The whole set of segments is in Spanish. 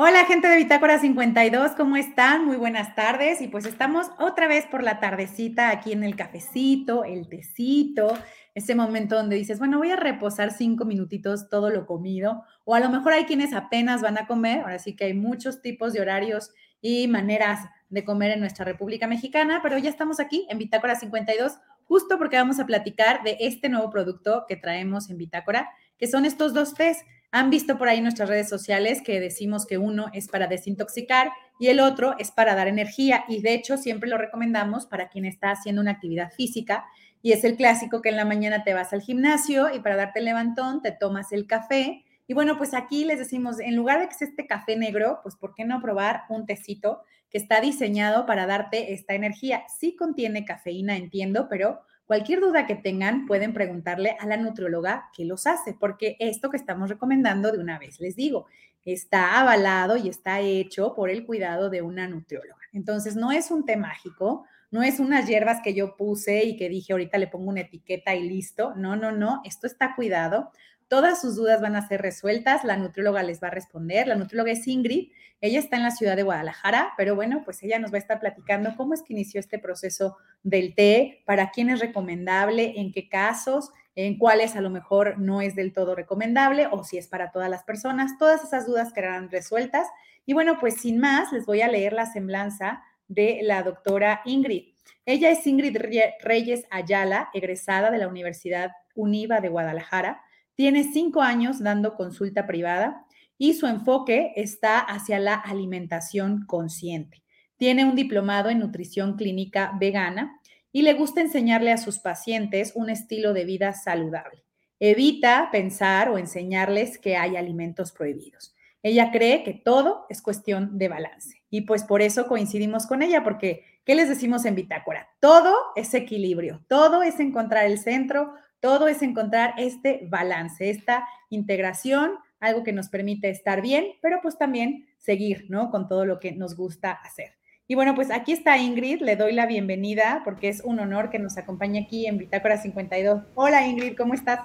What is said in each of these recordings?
Hola gente de Bitácora 52, ¿cómo están? Muy buenas tardes y pues estamos otra vez por la tardecita aquí en el cafecito, el tecito, ese momento donde dices, bueno, voy a reposar cinco minutitos todo lo comido o a lo mejor hay quienes apenas van a comer, ahora sí que hay muchos tipos de horarios y maneras de comer en nuestra República Mexicana, pero ya estamos aquí en Bitácora 52 justo porque vamos a platicar de este nuevo producto que traemos en Bitácora, que son estos dos tés han visto por ahí nuestras redes sociales que decimos que uno es para desintoxicar y el otro es para dar energía y de hecho siempre lo recomendamos para quien está haciendo una actividad física y es el clásico que en la mañana te vas al gimnasio y para darte el levantón te tomas el café y bueno, pues aquí les decimos, en lugar de que sea este café negro, pues ¿por qué no probar un tecito que está diseñado para darte esta energía? Sí contiene cafeína, entiendo, pero Cualquier duda que tengan, pueden preguntarle a la nutrióloga que los hace, porque esto que estamos recomendando de una vez, les digo, está avalado y está hecho por el cuidado de una nutrióloga. Entonces, no es un té mágico, no es unas hierbas que yo puse y que dije ahorita le pongo una etiqueta y listo. No, no, no, esto está cuidado. Todas sus dudas van a ser resueltas, la nutrióloga les va a responder. La nutrióloga es Ingrid, ella está en la ciudad de Guadalajara, pero bueno, pues ella nos va a estar platicando cómo es que inició este proceso del té, para quién es recomendable, en qué casos, en cuáles a lo mejor no es del todo recomendable o si es para todas las personas. Todas esas dudas quedarán resueltas. Y bueno, pues sin más, les voy a leer la semblanza de la doctora Ingrid. Ella es Ingrid Reyes Ayala, egresada de la Universidad UNIVA de Guadalajara tiene cinco años dando consulta privada y su enfoque está hacia la alimentación consciente. Tiene un diplomado en nutrición clínica vegana y le gusta enseñarle a sus pacientes un estilo de vida saludable. Evita pensar o enseñarles que hay alimentos prohibidos. Ella cree que todo es cuestión de balance y pues por eso coincidimos con ella porque ¿qué les decimos en Bitácora? Todo es equilibrio, todo es encontrar el centro, todo es encontrar este balance, esta integración, algo que nos permite estar bien, pero pues también seguir, ¿no? Con todo lo que nos gusta hacer. Y bueno, pues aquí está Ingrid, le doy la bienvenida porque es un honor que nos acompañe aquí en Bitácora 52. Hola Ingrid, ¿cómo estás?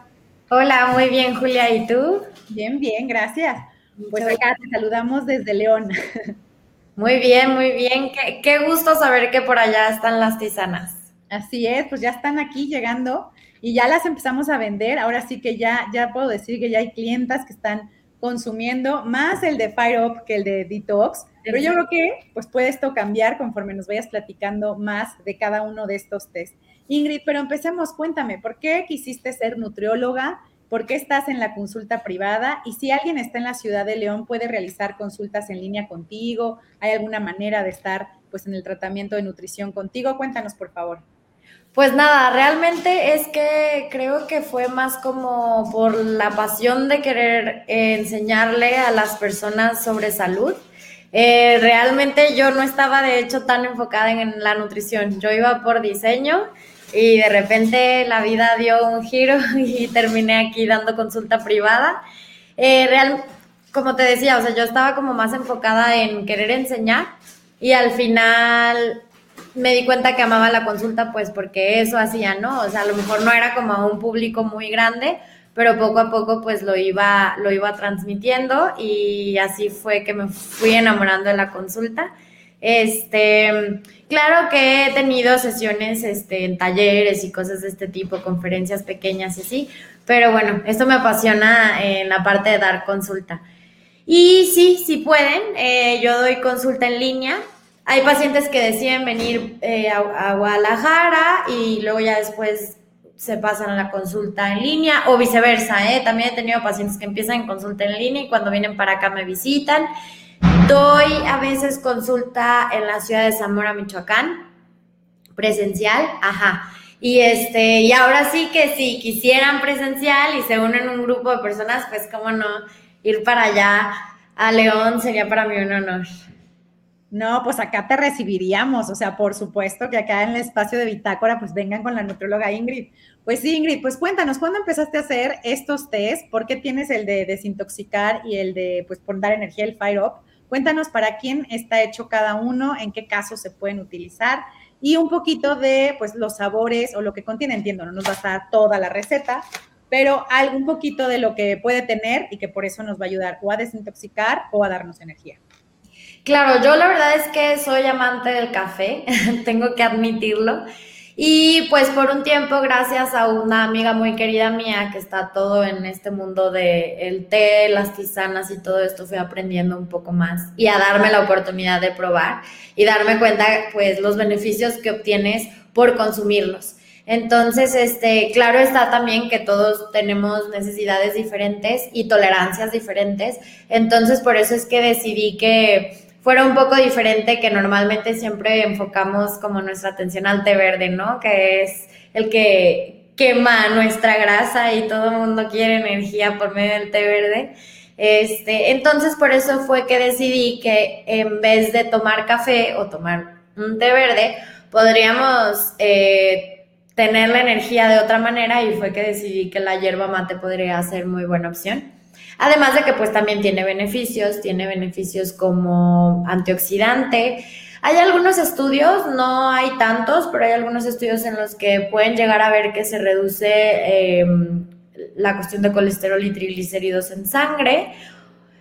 Hola, muy bien Julia, ¿y tú? Bien, bien, gracias. Pues acá te saludamos desde León. Muy bien, muy bien. Qué, qué gusto saber que por allá están las tisanas. Así es, pues ya están aquí llegando y ya las empezamos a vender. Ahora sí que ya, ya puedo decir que ya hay clientas que están consumiendo más el de Fire Up que el de Detox. Pero yo creo que pues puede esto cambiar conforme nos vayas platicando más de cada uno de estos test. Ingrid, pero empecemos, cuéntame, ¿por qué quisiste ser nutrióloga? ¿Por qué estás en la consulta privada? Y si alguien está en la ciudad de León, ¿puede realizar consultas en línea contigo? ¿Hay alguna manera de estar pues en el tratamiento de nutrición contigo? Cuéntanos, por favor. Pues nada, realmente es que creo que fue más como por la pasión de querer enseñarle a las personas sobre salud. Eh, realmente yo no estaba de hecho tan enfocada en la nutrición, yo iba por diseño y de repente la vida dio un giro y terminé aquí dando consulta privada. Eh, real, como te decía, o sea, yo estaba como más enfocada en querer enseñar y al final me di cuenta que amaba la consulta, pues porque eso hacía, ¿no? O sea, a lo mejor no era como un público muy grande, pero poco a poco pues lo iba, lo iba transmitiendo y así fue que me fui enamorando de la consulta. Este, claro que he tenido sesiones este, en talleres y cosas de este tipo, conferencias pequeñas y así, pero bueno, esto me apasiona en la parte de dar consulta. Y sí, sí pueden, eh, yo doy consulta en línea, hay pacientes que deciden venir eh, a, Guadalajara y luego ya después se pasan a la consulta en línea o viceversa. ¿eh? También he tenido pacientes que empiezan consulta en línea y cuando vienen para acá me visitan. Doy a veces consulta en la ciudad de Zamora, Michoacán, presencial, ajá. Y este, y ahora sí que si quisieran presencial y se unen un grupo de personas, pues cómo no, ir para allá a León sería para mí un honor. No, pues acá te recibiríamos, o sea, por supuesto que acá en el espacio de Bitácora, pues vengan con la nutrióloga Ingrid. Pues sí, Ingrid, pues cuéntanos, ¿cuándo empezaste a hacer estos test? ¿Por qué tienes el de desintoxicar y el de, pues, por dar energía, el Fire Up? Cuéntanos para quién está hecho cada uno, en qué casos se pueden utilizar y un poquito de, pues, los sabores o lo que contiene, entiendo, no nos vas a dar toda la receta, pero algún poquito de lo que puede tener y que por eso nos va a ayudar o a desintoxicar o a darnos energía. Claro, yo la verdad es que soy amante del café, tengo que admitirlo. Y pues por un tiempo, gracias a una amiga muy querida mía que está todo en este mundo de el té, las tisanas y todo esto, fui aprendiendo un poco más y a darme la oportunidad de probar y darme cuenta pues los beneficios que obtienes por consumirlos. Entonces, este, claro está también que todos tenemos necesidades diferentes y tolerancias diferentes. Entonces, por eso es que decidí que fuera un poco diferente que normalmente siempre enfocamos como nuestra atención al té verde, ¿no? Que es el que quema nuestra grasa y todo el mundo quiere energía por medio del té verde. Este, entonces por eso fue que decidí que en vez de tomar café o tomar un té verde, podríamos eh, tener la energía de otra manera y fue que decidí que la hierba mate podría ser muy buena opción. Además de que pues también tiene beneficios, tiene beneficios como antioxidante. Hay algunos estudios, no hay tantos, pero hay algunos estudios en los que pueden llegar a ver que se reduce em, la cuestión de colesterol y triglicéridos en sangre,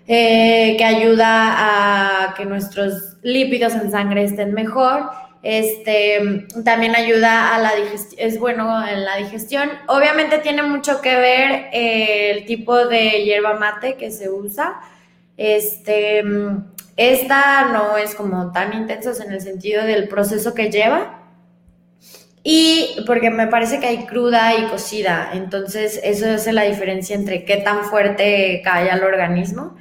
eh, que ayuda a que nuestros lípidos en sangre estén mejor este, también ayuda a la digestión, es bueno en la digestión. Obviamente tiene mucho que ver eh, el tipo de hierba mate que se usa. Este, esta no es como tan intensa en el sentido del proceso que lleva. Y porque me parece que hay cruda y cocida, entonces eso hace la diferencia entre qué tan fuerte cae al organismo.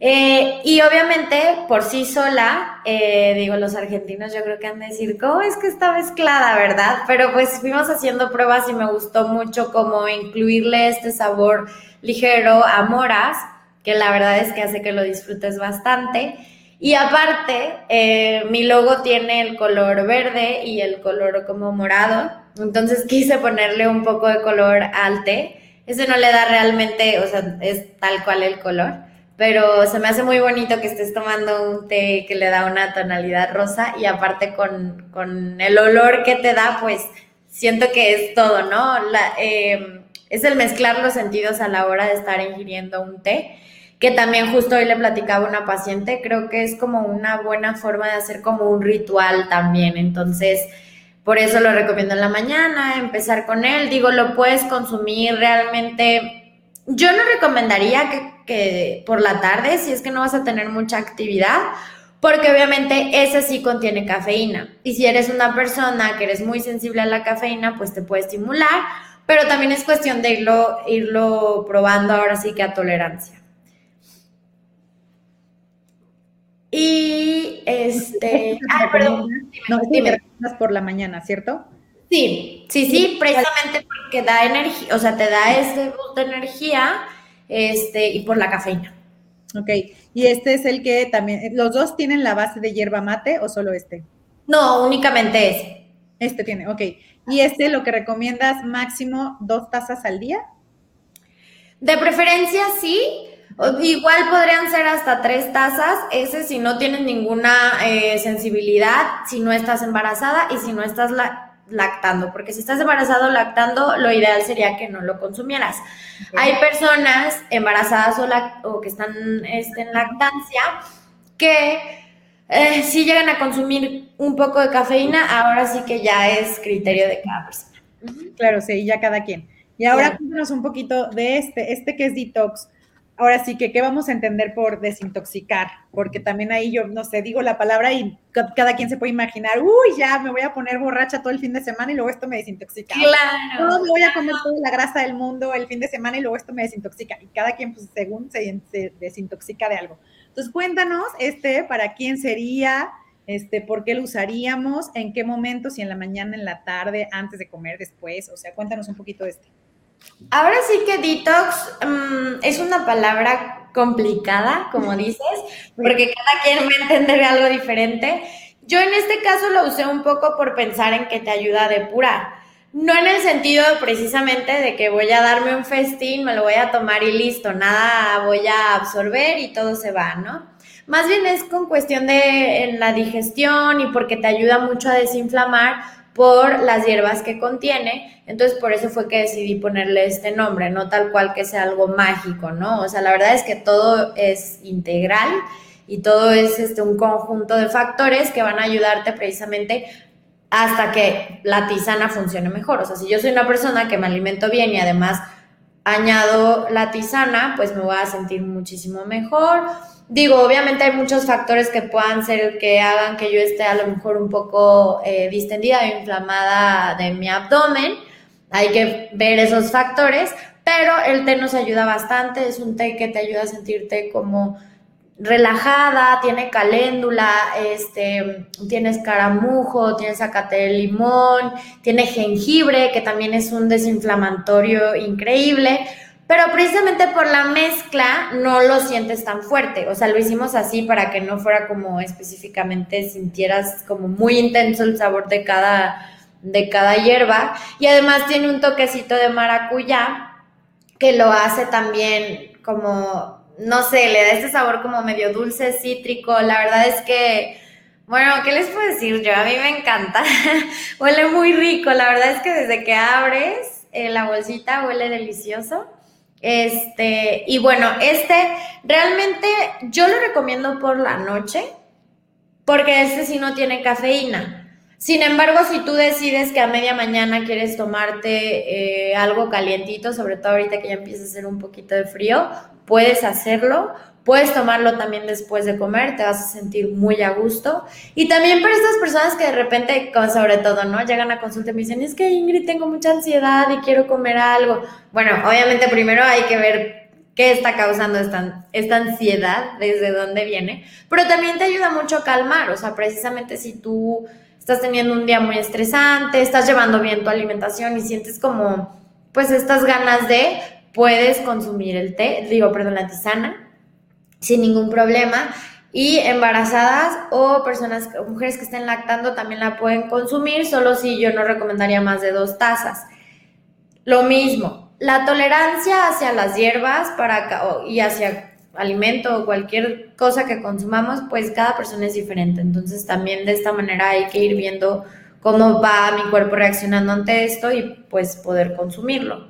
Eh, y obviamente por sí sola, eh, digo, los argentinos yo creo que han de decir, ¿cómo es que está mezclada, verdad? Pero pues fuimos haciendo pruebas y me gustó mucho como incluirle este sabor ligero a moras, que la verdad es que hace que lo disfrutes bastante. Y aparte, eh, mi logo tiene el color verde y el color como morado, entonces quise ponerle un poco de color al té. Ese no le da realmente, o sea, es tal cual el color pero se me hace muy bonito que estés tomando un té que le da una tonalidad rosa y aparte con, el olor que te da, pues siento que es todo, ¿no? Em, es el mezclar los sentidos a la hora de estar ingiriendo un té, que también justo hoy le platicaba a una paciente, creo que es como una buena forma de hacer como un ritual también, entonces... Por eso lo recomiendo en la mañana, empezar con él. Digo, lo puedes consumir realmente. Yo no recomendaría que que por la tarde, si es que no vas a tener mucha actividad, porque obviamente ese sí contiene cafeína. Y si eres una persona que eres muy sensible a la cafeína, pues te puede estimular, pero también es cuestión de irlo, irlo probando ahora sí que a tolerancia. Y este. perdón. No, dime. por la mañana, ¿cierto? Sí, sí, sí, precisamente porque da energía, o sea, te da ese boost de energía este, y por la cafeína. Ok, y este es el que también, ¿los dos tienen la base de hierba mate o solo este? No, únicamente ese. Este tiene, ok. ¿Y este lo que recomiendas máximo dos tazas al día? De preferencia sí, igual podrían ser hasta tres tazas, ese si no tienes ninguna eh, sensibilidad, si no estás embarazada y si no estás la lactando, porque si estás embarazado lactando, lo ideal sería que no lo consumieras. Hay personas embarazadas o, que están este, en lactancia que eh, si llegan a consumir un poco de cafeína, ahora sí que ya es criterio de cada persona. Claro, sí, ya cada quien. Y ahora cuéntanos un poquito de este, este que es detox ahora sí que, ¿qué vamos a entender por desintoxicar? Porque también ahí yo, no sé, digo la palabra y cada quien se puede imaginar, uy, ya me voy a poner borracha todo el fin de semana y luego esto me desintoxica. Claro. No, me voy a comer toda la grasa del mundo el fin de semana y luego esto me desintoxica. Y cada quien, pues, según se, desintoxica de algo. Entonces, cuéntanos, este, para quién sería, este, por qué lo usaríamos, en qué momento, si en la mañana, en la tarde, antes de comer, después, o sea, cuéntanos un poquito de este. Ahora sí que detox mm, es una palabra complicada, como dices, porque cada quien va a entender algo diferente. Yo en este caso lo usé un poco por pensar en que te ayuda a depurar. No en el sentido precisamente de que voy a darme un festín, me lo voy a tomar y listo, nada voy a absorber y todo se va, ¿no? Más bien es con cuestión de en la digestión y porque te ayuda mucho a desinflamar por las hierbas que contiene. Entonces, por eso fue que decidí ponerle este nombre, no tal cual que sea algo mágico, ¿no? O sea, la verdad es que todo es integral y todo es este, un conjunto de factores que van a ayudarte precisamente hasta que la tisana funcione mejor. O sea, si yo soy una persona que me alimento bien y además añado la tisana, pues me voy a sentir muchísimo mejor Digo, obviamente hay muchos factores que puedan ser que hagan que yo esté a lo mejor un poco eh, distendida o inflamada de mi abdomen. Hay que ver esos factores, pero el té nos ayuda bastante. Es un té que te ayuda a sentirte como relajada, tiene caléndula, este, tiene escaramujo, tiene zacate de limón, tiene jengibre, que también es un desinflamatorio increíble pero precisamente por la mezcla no lo sientes tan fuerte. O sea, lo hicimos así para que no fuera como específicamente sintieras como muy intenso el sabor de cada, de cada hierba. Y además tiene un toquecito de maracuyá que lo hace también como, no sé, le da este sabor como medio dulce, cítrico. La verdad es que... Bueno, ¿qué les puedo decir yo? A mí me encanta. huele muy rico. La verdad es que desde que abres eh, la bolsita huele delicioso. Este, y bueno, este realmente yo lo recomiendo por la noche, porque este sí no tiene cafeína. Sin embargo, si tú decides que a media mañana quieres tomarte eh, algo calientito, sobre todo ahorita que ya empieza a hacer un poquito de frío, puedes hacerlo Puedes tomarlo también después de comer, te vas a sentir muy a gusto. Y también para estas personas que de repente, sobre todo, ¿no? Llegan a consulta y me dicen, es que Ingrid, tengo mucha ansiedad y quiero comer algo. Bueno, obviamente primero hay que ver qué está causando esta, esta ansiedad, desde dónde viene, pero también te ayuda mucho a calmar, o sea, precisamente si tú estás teniendo un día muy estresante, estás llevando bien tu alimentación y sientes como, pues, estas ganas de, puedes consumir el té, digo, perdón, la tisana, sin ningún problema. Y embarazadas o personas, mujeres que estén lactando también la pueden consumir, solo si yo no recomendaría más de dos tazas. Lo mismo, la tolerancia hacia las hierbas para, y hacia alimento o cualquier cosa que consumamos, pues cada persona es diferente. Entonces también de esta manera hay que ir viendo cómo va mi cuerpo reaccionando ante esto y pues poder consumirlo.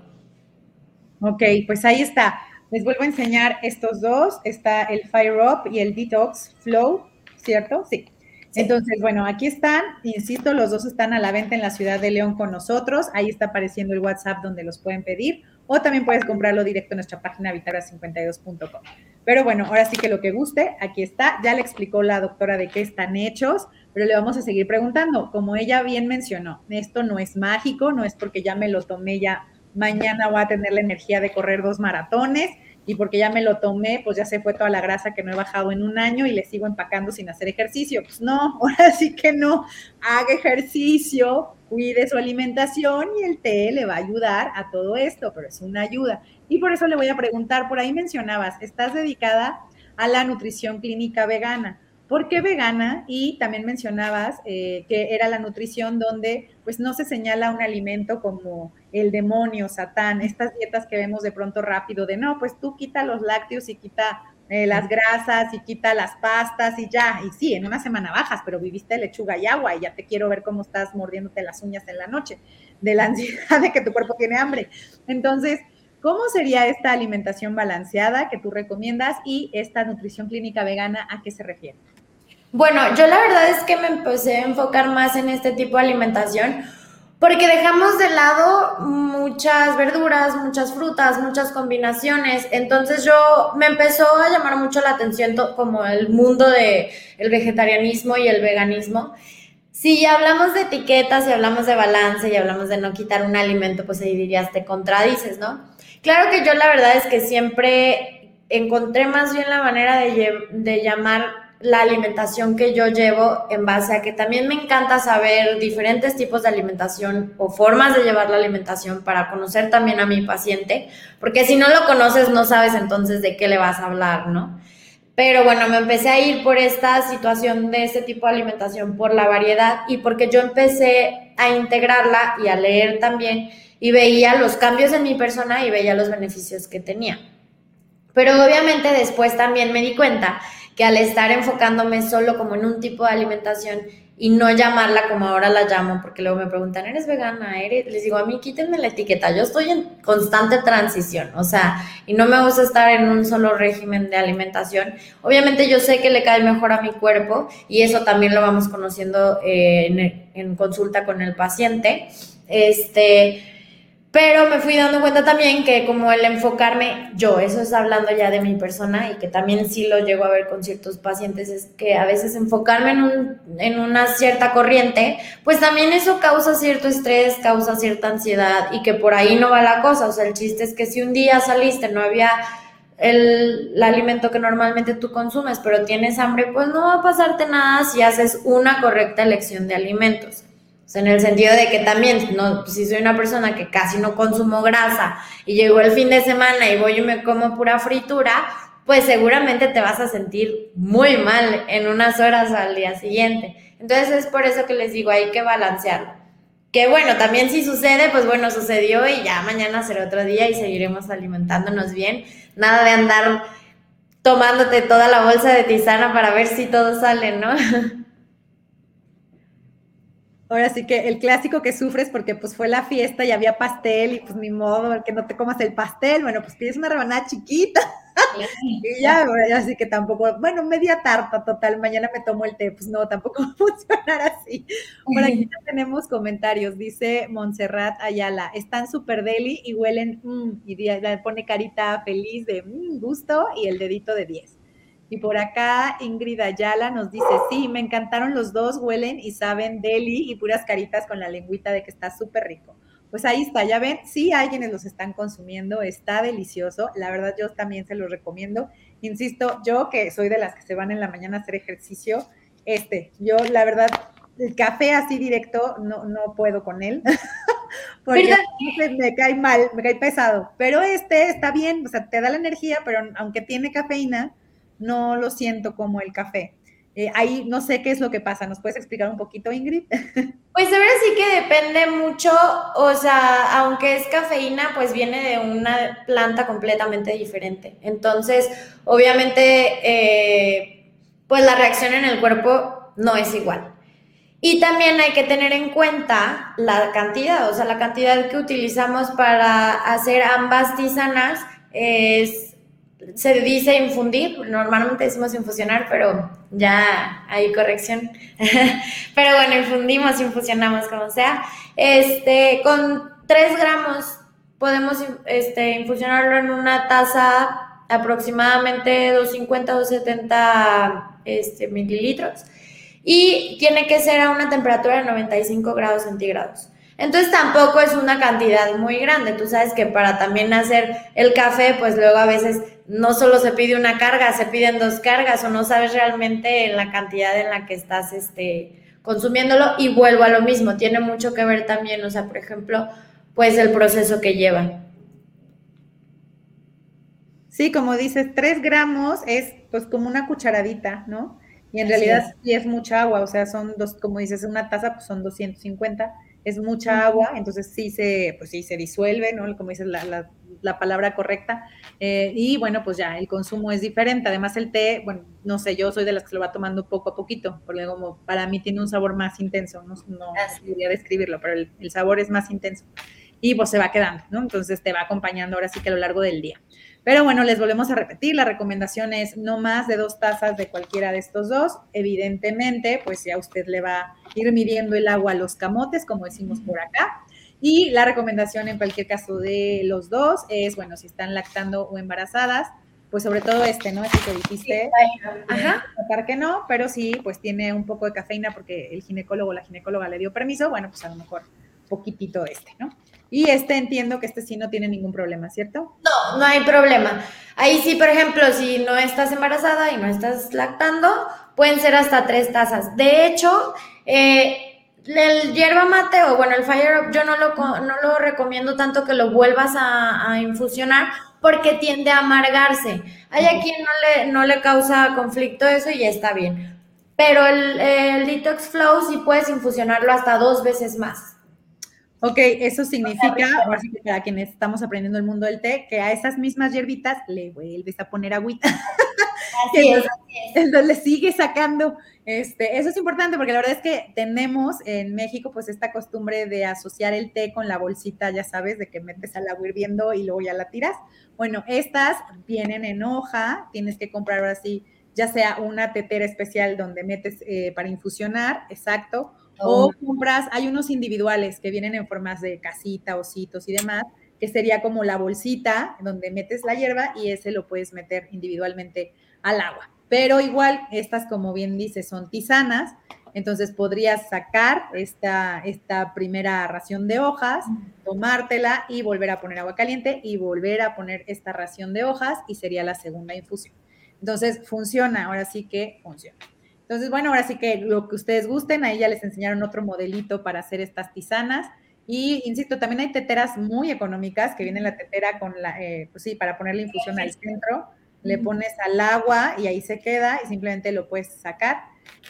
Ok, pues ahí está. Les vuelvo a enseñar estos dos. Está el Fire Up y el Detox Flow, ¿cierto? Sí. Entonces, bueno, aquí están, insisto, los dos están a la venta en la ciudad de León con nosotros. Ahí está apareciendo el WhatsApp donde los pueden pedir o también puedes comprarlo directo en nuestra página vitara52.com. Pero bueno, ahora sí que lo que guste, aquí está. Ya le explicó la doctora de qué están hechos, pero le vamos a seguir preguntando. Como ella bien mencionó, esto no es mágico, no es porque ya me lo tomé ya mañana voy a tener la energía de correr dos maratones y porque ya me lo tomé, pues ya se fue toda la grasa que no he bajado en un año y le sigo empacando sin hacer ejercicio. Pues no, ahora sí que no, haga ejercicio, cuide su alimentación y el té le va a ayudar a todo esto, pero es una ayuda. Y por eso le voy a preguntar, por ahí mencionabas, estás dedicada a la nutrición clínica vegana. ¿Por qué vegana? Y también mencionabas eh, que era la nutrición donde pues no se señala un alimento como el demonio, Satán, estas dietas que vemos de pronto rápido de no, pues tú quita los lácteos y quita eh, las grasas y quita las pastas y ya. Y sí, en una semana bajas, pero viviste lechuga y agua y ya te quiero ver cómo estás mordiéndote las uñas en la noche, de la ansiedad de que tu cuerpo tiene hambre. Entonces, ¿cómo sería esta alimentación balanceada que tú recomiendas y esta nutrición clínica vegana a qué se refiere? Bueno, yo la verdad es que me empecé a enfocar más en este tipo de alimentación porque dejamos de lado muchas verduras, muchas frutas, muchas combinaciones. Entonces yo me empezó a llamar mucho la atención como el mundo de el vegetarianismo y el veganismo. Si hablamos de etiquetas, si hablamos de balance y hablamos de no quitar un alimento, pues ahí dirías te contradices, ¿no? Claro que yo la verdad es que siempre encontré más bien la manera de, de llamar la alimentación que yo llevo en base a que también me encanta saber diferentes tipos de alimentación o formas de llevar la alimentación para conocer también a mi paciente, porque si no lo conoces no sabes entonces de qué le vas a hablar, ¿no? Pero bueno, me empecé a ir por esta situación de ese tipo de alimentación, por la variedad y porque yo empecé a integrarla y a leer también y veía los cambios en mi persona y veía los beneficios que tenía. Pero obviamente después también me di cuenta que al estar enfocándome solo como en un tipo de alimentación y no llamarla como ahora la llamo, porque luego me preguntan, ¿eres vegana? ¿Eres? Les digo, a mí quítenme la etiqueta, yo estoy en constante transición, o sea, y no me gusta estar en un solo régimen de alimentación. Obviamente yo sé que le cae mejor a mi cuerpo y eso también lo vamos conociendo eh, en, en consulta con el paciente. Este, pero me fui dando cuenta también que como el enfocarme yo, eso es hablando ya de mi persona y que también sí lo llego a ver con ciertos pacientes, es que a veces enfocarme en, un, en una cierta corriente, pues también eso causa cierto estrés, causa cierta ansiedad y que por ahí no va la cosa. O sea, el chiste es que si un día saliste, no había el, el, alimento que normalmente tú consumes, pero tienes hambre, pues no va a pasarte nada si haces una correcta elección de alimentos. O sea, en el sentido de que también, no, si soy una persona que casi no consumo grasa y llegó el fin de semana y voy y me como pura fritura, pues seguramente te vas a sentir muy mal en unas horas al día siguiente. Entonces es por eso que les digo, hay que balancearlo. Que bueno, también si sucede, pues bueno, sucedió y ya mañana será otro día y seguiremos alimentándonos bien. Nada de andar tomándote toda la bolsa de tisana para ver si todo sale, ¿no? Ahora sí que el clásico que sufres porque pues fue la fiesta y había pastel y pues ni modo que no te comas el pastel, bueno, pues pides una rebanada chiquita. Y ya, así que tampoco, bueno, media tarta total, mañana me tomo el té, pues no, tampoco va a funcionar así. Por aquí ya tenemos comentarios, dice Montserrat Ayala, están súper deli y huelen, mmm, y le pone carita feliz de mmm, gusto y el dedito de 10. Y por acá Ingrid Ayala nos dice, sí, me encantaron los dos, huelen y saben deli y puras caritas con la lengüita de que está súper rico. Pues ahí está, ya ven, sí hay quienes los están consumiendo, está delicioso, la verdad yo también se los recomiendo. Insisto, yo que soy de las que se van en la mañana a hacer ejercicio, este, yo la verdad, el café así directo no, no puedo con él, porque me cae mal, me cae pesado, pero este está bien, o sea, te da la energía, pero aunque tiene cafeína, no lo siento como el café. Eh, ahí no sé qué es lo que pasa. ¿Nos puedes explicar un poquito, Ingrid? Pues verdad sí que depende mucho, o sea, aunque es cafeína, pues viene de una planta completamente diferente. Entonces, obviamente, eh, pues la reacción en el cuerpo no es igual. Y también hay que tener en cuenta la cantidad, o sea, la cantidad que utilizamos para hacer ambas tisanas es se dice infundir, normalmente decimos infusionar, pero ya hay corrección. pero bueno, infundimos, infusionamos, como sea. Este, con 3 gramos podemos este, infusionarlo en una taza aproximadamente 250 o 270 este, mililitros. Y tiene que ser a una temperatura de 95 grados centígrados. Entonces tampoco es una cantidad muy grande. Tú sabes que para también hacer el café, pues luego a veces no solo se pide una carga, se piden dos cargas o no sabes realmente la cantidad en la que estás este, consumiéndolo. Y vuelvo a lo mismo, tiene mucho que ver también, o sea, por ejemplo, pues el proceso que lleva. Sí, como dices, tres gramos es pues como una cucharadita, ¿no? Y en realidad sí es mucha agua, o sea, son dos, como dices, una taza, pues son 250 es mucha agua, entonces sí se, pues sí se disuelve, ¿no? Como dices, la, la, palabra correcta. Eh, y bueno, pues ya, el consumo es diferente. Además, el té, bueno, no sé, yo soy de las que lo va tomando poco a poquito, porque como para mí tiene un sabor más intenso, no, no podría describirlo, pero el, el sabor es más intenso. Y pues se va quedando, ¿no? Entonces te va acompañando ahora sí que a lo largo del día. Pero bueno, les volvemos a repetir, la recomendación es no más de dos tazas de cualquiera de estos dos. Evidentemente, pues ya usted le va a ir midiendo el agua a los camotes, como decimos por acá. Y la recomendación en cualquier caso de los dos es, bueno, si están lactando o embarazadas, pues sobre todo este, ¿no? Este que dijiste. Ajá. Para que no, pero sí, pues tiene un poco de cafeína porque el ginecólogo o la ginecóloga le dio permiso, bueno, pues a lo mejor poquitito este, ¿no? Y este entiendo que este sí no tiene ningún problema, ¿cierto? No, no hay problema. Ahí sí, por ejemplo, si no estás embarazada y no estás lactando, pueden ser hasta tres tazas. De hecho, eh, el hierba mate o bueno, el fire up, yo no lo, no lo recomiendo tanto que lo vuelvas a, infusionar porque tiende a amargarse. Hay a quien no le, no le causa conflicto eso y ya está bien. Pero el, el detox flow sí puedes infusionarlo hasta dos veces más. Ok, eso significa, para quienes estamos aprendiendo el mundo del té, que a esas mismas hierbitas le vuelves a poner agüita Así es, entonces le sigue sacando. Este, eso es importante porque la verdad es que tenemos en México pues esta costumbre de asociar el té con la bolsita, ya sabes, de que metes al agua hirviendo y luego ya la tiras. Bueno, estas vienen en hoja, tienes que comprar ahora sí, ya sea una tetera especial donde metes eh, para infusionar, exacto, o compras, hay unos individuales que vienen en formas de casita, ositos y demás, que sería como la bolsita donde metes la hierba y ese lo puedes meter individualmente al agua. Pero igual, estas, como bien dice, son tisanas, entonces podrías sacar esta, esta primera ración de hojas, tomártela y volver a poner agua caliente y volver a poner esta ración de hojas y sería la segunda infusión. Entonces, funciona, ahora sí que funciona. Entonces, bueno, ahora sí que lo que ustedes gusten, ahí ya les enseñaron otro modelito para hacer estas tisanas. Y insisto, también hay teteras muy económicas que viene la tetera con la, eh, pues sí, para poner la infusión al centro, le pones al agua y ahí se queda y simplemente lo puedes sacar.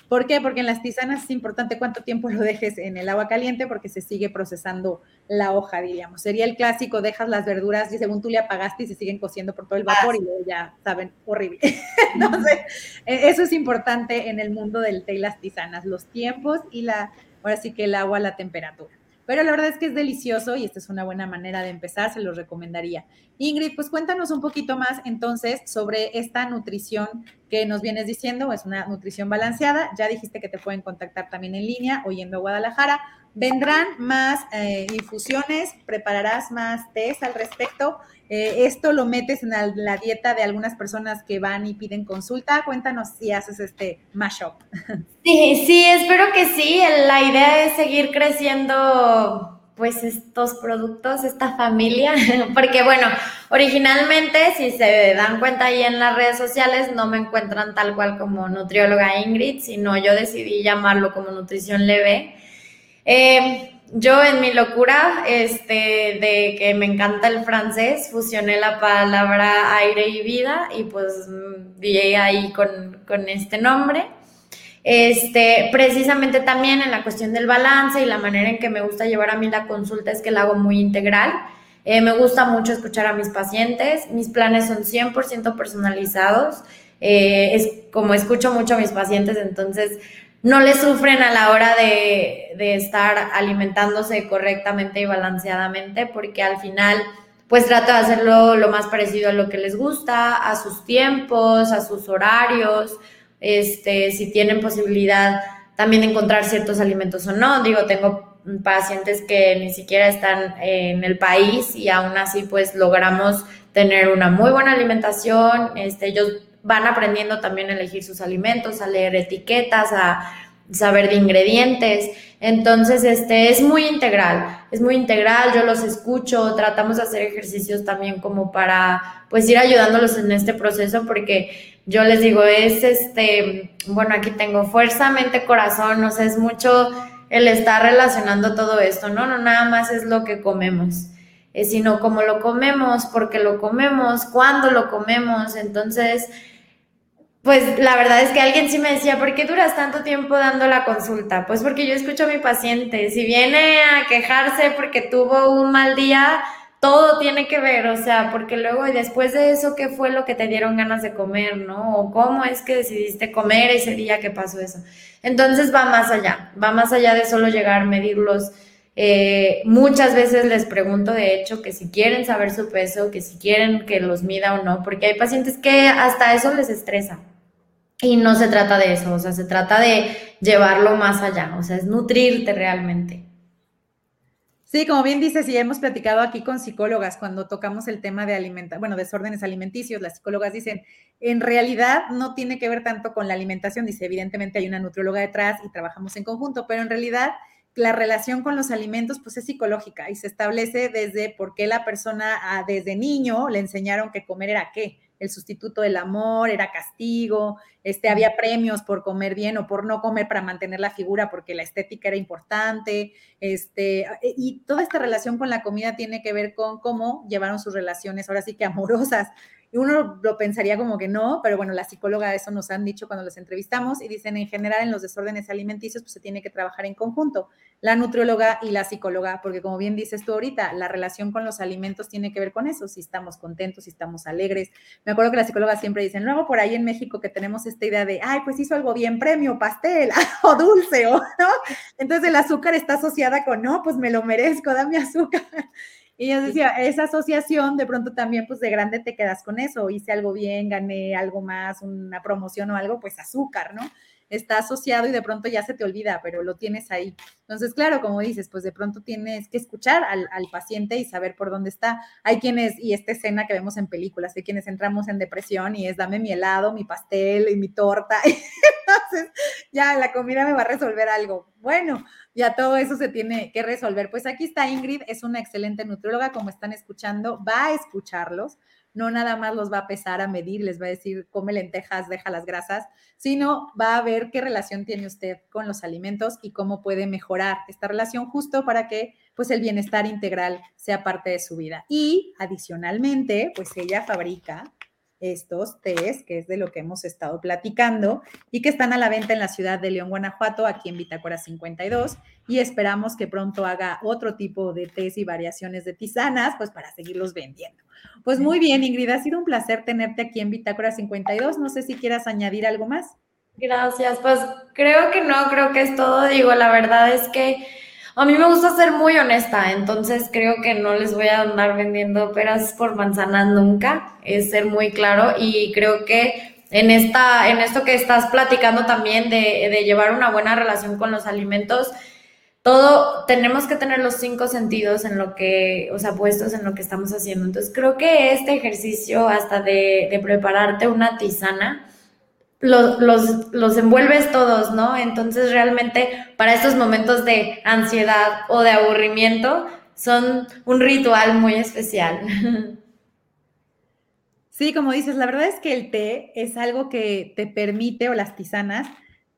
¿Por qué? Porque en las tisanas es importante cuánto tiempo lo dejes en el agua caliente porque se sigue procesando la hoja, diríamos. Sería el clásico, dejas las verduras y según tú le apagaste y se siguen cociendo por todo el vapor y luego ya saben, horrible. Entonces, e, eso es importante en el mundo del té y las tisanas, los tiempos y la, ahora sí que el agua, la temperatura. Pero la verdad es que es delicioso y esta es una buena manera de empezar, se los recomendaría. Ingrid, pues cuéntanos un poquito más entonces sobre esta nutrición que nos vienes diciendo, es una nutrición balanceada. Ya dijiste que te pueden contactar también en línea o yendo a Guadalajara. ¿Vendrán más eh, infusiones? ¿Prepararás más test al respecto? Eh, ¿Esto lo metes en la, dieta de algunas personas que van y piden consulta? Cuéntanos si haces este mashup. Sí, sí, espero que sí. La idea es seguir creciendo pues estos productos, esta familia, porque bueno, originalmente si se dan cuenta ahí en las redes sociales no me encuentran tal cual como nutrióloga Ingrid, sino yo decidí llamarlo como nutrición leve. Eh, yo en mi locura, este, de que me encanta el francés, fusioné la palabra aire y vida y pues vi ahí con, con este nombre. Este, precisamente también en la cuestión del balance y la manera en que me gusta llevar a mí la consulta es que la hago muy integral. Eh, me gusta mucho escuchar a mis pacientes. Mis planes son 100% personalizados. Eh, es como escucho mucho a mis pacientes, entonces no le sufren a la hora de, de, estar alimentándose correctamente y balanceadamente, porque al final, pues trato de hacerlo lo más parecido a lo que les gusta, a sus tiempos, a sus horarios, este, si tienen posibilidad también de encontrar ciertos alimentos o no. Digo, tengo pacientes que ni siquiera están en el país y aún así pues logramos tener una muy buena alimentación. Este, ellos van aprendiendo también a elegir sus alimentos, a leer etiquetas, a saber de ingredientes. Entonces, este es muy integral, es muy integral, yo los escucho, tratamos de hacer ejercicios también como para pues ir ayudándolos en este proceso porque yo les digo, es este, bueno, aquí tengo fuerza, mente, corazón, o sea, es mucho el estar relacionando todo esto, ¿no? No nada más es lo que comemos, sino cómo lo comemos, porque lo comemos, cuándo lo comemos, entonces pues la verdad es que alguien sí me decía, ¿por qué duras tanto tiempo dando la consulta? Pues porque yo escucho a mi paciente, si viene a quejarse porque tuvo un mal día, todo tiene que ver, o sea, porque luego y después de eso, ¿qué fue lo que te dieron ganas de comer, no? O cómo es que decidiste comer ese día que pasó eso. Entonces va más allá, va más allá de solo llegar, medirlos. Eh, muchas veces les pregunto, de hecho, que si quieren saber su peso, que si quieren que los mida o no, porque hay pacientes que hasta eso les estresa. Y no se trata de eso, o sea, se trata de llevarlo más allá, o sea, es nutrirte realmente. Sí, como bien dices, y hemos platicado aquí con psicólogas cuando tocamos el tema de alimentación, bueno, desórdenes alimenticios, las psicólogas dicen, en realidad no tiene que ver tanto con la alimentación, dice, evidentemente hay una nutrióloga detrás y trabajamos en conjunto, pero en realidad la relación con los alimentos pues es psicológica y se establece desde por qué la persona ah, desde niño le enseñaron que comer era qué el sustituto del amor, era castigo, este, había premios por comer bien o por no comer para mantener la figura porque la estética era importante, este, y toda esta relación con la comida tiene que ver con cómo llevaron sus relaciones, ahora sí que amorosas, Y uno lo pensaría como que no, pero bueno, la psicóloga eso nos han dicho cuando los entrevistamos y dicen en general en los desórdenes alimenticios pues se tiene que trabajar en conjunto, la nutrióloga y la psicóloga, porque como bien dices tú ahorita, la relación con los alimentos tiene que ver con eso, si estamos contentos, si estamos alegres. Me acuerdo que la psicóloga siempre dicen, luego por ahí en México que tenemos esta idea de, ay, pues hizo algo bien, premio, pastel o dulce, o no. Entonces el azúcar está asociada con, no, pues me lo merezco, dame azúcar. Y yo decía, esa asociación de pronto también, pues de grande te quedas con eso, hice algo bien, gané algo más, una promoción o algo, pues azúcar, ¿no? Está asociado y de pronto ya se te olvida, pero lo tienes ahí. Entonces, claro, como dices, pues de pronto tienes que escuchar al, al paciente y saber por dónde está. Hay quienes, y esta escena que vemos en películas, hay quienes entramos en depresión y es dame mi helado, mi pastel y mi torta. Entonces, ya la comida me va a resolver algo. Bueno, ya todo eso se tiene que resolver. Pues aquí está Ingrid, es una excelente nutrióloga, como están escuchando, va a escucharlos, no nada más los va a pesar, a medir, les va a decir, come lentejas, deja las grasas, sino va a ver qué relación tiene usted con los alimentos y cómo puede mejorar esta relación justo para que pues el bienestar integral sea parte de su vida. Y adicionalmente, pues ella fabrica estos test, que es de lo que hemos estado platicando, y que están a la venta en la ciudad de León, Guanajuato, aquí en Bitácora 52, y esperamos que pronto haga otro tipo de test y variaciones de tisanas, pues para seguirlos vendiendo. Pues muy bien, Ingrid, ha sido un placer tenerte aquí en Bitácora 52. No sé si quieras añadir algo más. Gracias, pues creo que no, creo que es todo. Digo, la verdad es que a mí me gusta ser muy honesta, entonces creo que no les voy a andar vendiendo peras por manzanas nunca, es ser muy claro y creo que en, esta, en esto que estás platicando también de, de llevar una buena relación con los alimentos, todo, tenemos que tener los cinco sentidos en lo que, o sea, puestos en lo que estamos haciendo. Entonces creo que este ejercicio hasta de, de prepararte una tisana, los, los, los envuelves todos, ¿no? Entonces realmente para estos momentos de ansiedad o de aburrimiento son un ritual muy especial. Sí, como dices, la verdad es que el té es algo que te permite, o las tisanas,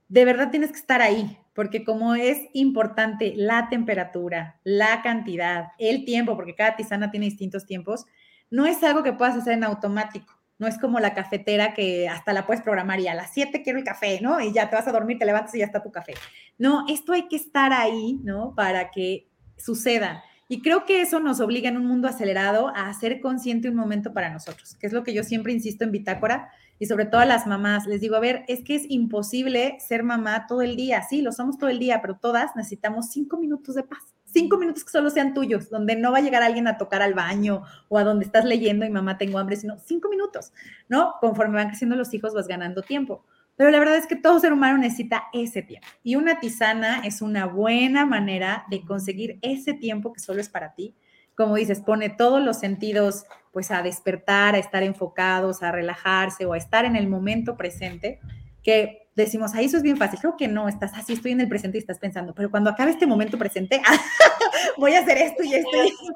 de verdad tienes que estar ahí, porque como es importante la temperatura, la cantidad, el tiempo, porque cada tisana tiene distintos tiempos, no es algo que puedas hacer en automático. No es como la cafetera que hasta la puedes programar y a las 7 quiero el café, ¿no? Y ya te vas a dormir, te levantas y ya está tu café. No, esto hay que estar ahí, ¿no? Para que suceda. Y creo que eso nos obliga en un mundo acelerado a hacer consciente un momento para nosotros, que es lo que yo siempre insisto en Bitácora y sobre todo a las mamás. Les digo, a ver, es que es imposible ser mamá todo el día. Sí, lo somos todo el día, pero todas necesitamos cinco minutos de paz cinco minutos que solo sean tuyos, donde no va a llegar alguien a tocar al baño o a donde estás leyendo y mamá tengo hambre, sino cinco minutos, ¿no? Conforme van creciendo los hijos vas ganando tiempo. Pero la verdad es que todo ser humano necesita ese tiempo. Y una tisana es una buena manera de conseguir ese tiempo que solo es para ti. Como dices, pone todos los sentidos pues a despertar, a estar enfocados, a relajarse o a estar en el momento presente, que decimos, ahí eso es bien fácil. Creo que no, estás así, estoy en el presente y estás pensando, pero cuando acabe este momento presente, voy a hacer esto y esto. Y esto.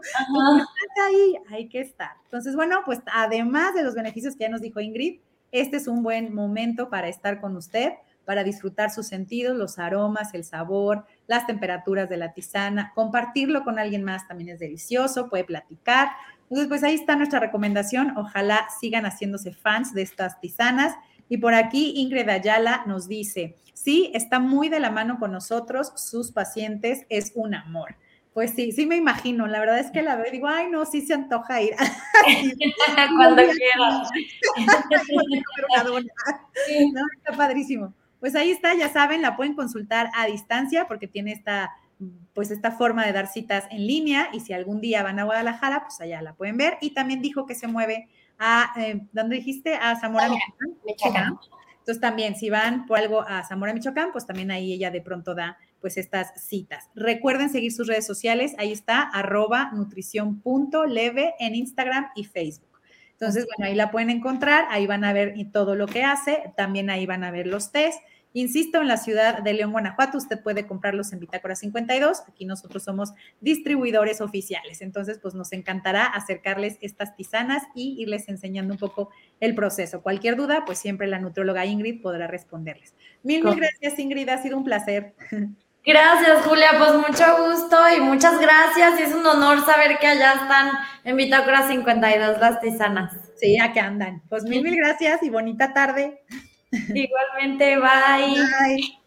Ahí hay que estar. Entonces, bueno, pues además de los beneficios que ya nos dijo Ingrid, este es un buen momento para estar con usted, para disfrutar sus sentidos, los aromas, el sabor, las temperaturas de la tisana. Compartirlo con alguien más también es delicioso, puede platicar. Entonces, pues ahí está nuestra recomendación. Ojalá sigan haciéndose fans de estas tisanas y por aquí Ingrid Ayala nos dice, sí, está muy de la mano con nosotros, sus pacientes, es un amor. Pues sí, sí me imagino, la verdad es que la veo y digo, ay, no, sí se antoja ir. Cuando quieras. no, está padrísimo. Pues ahí está, ya saben, la pueden consultar a distancia porque tiene esta, pues esta forma de dar citas en línea y si algún día van a Guadalajara, pues allá la pueden ver. Y también dijo que se mueve a, eh, ¿dónde dijiste? A Zamora, Michoacán. Entonces también, si van por algo a Zamora, Michoacán, pues también ahí ella de pronto da pues estas citas. Recuerden seguir sus redes sociales, ahí está, arroba nutrición.leve en Instagram y Facebook. Entonces, bueno, ahí la pueden encontrar, ahí van a ver todo lo que hace, también ahí van a ver los test Insisto, en la ciudad de León, Guanajuato, usted puede comprarlos en Bitácora 52. Aquí nosotros somos distribuidores oficiales. Entonces, pues nos encantará acercarles estas tisanas y irles enseñando un poco el proceso. Cualquier duda, pues siempre la nutróloga Ingrid podrá responderles. Mil, mil gracias, Ingrid. Ha sido un placer. Gracias, Julia, pues mucho gusto y muchas gracias. Es un honor saber que allá están en Bitácora 52 las tisanas. Sí, aquí andan. Pues mil, mil gracias y bonita tarde. Igualmente, bye.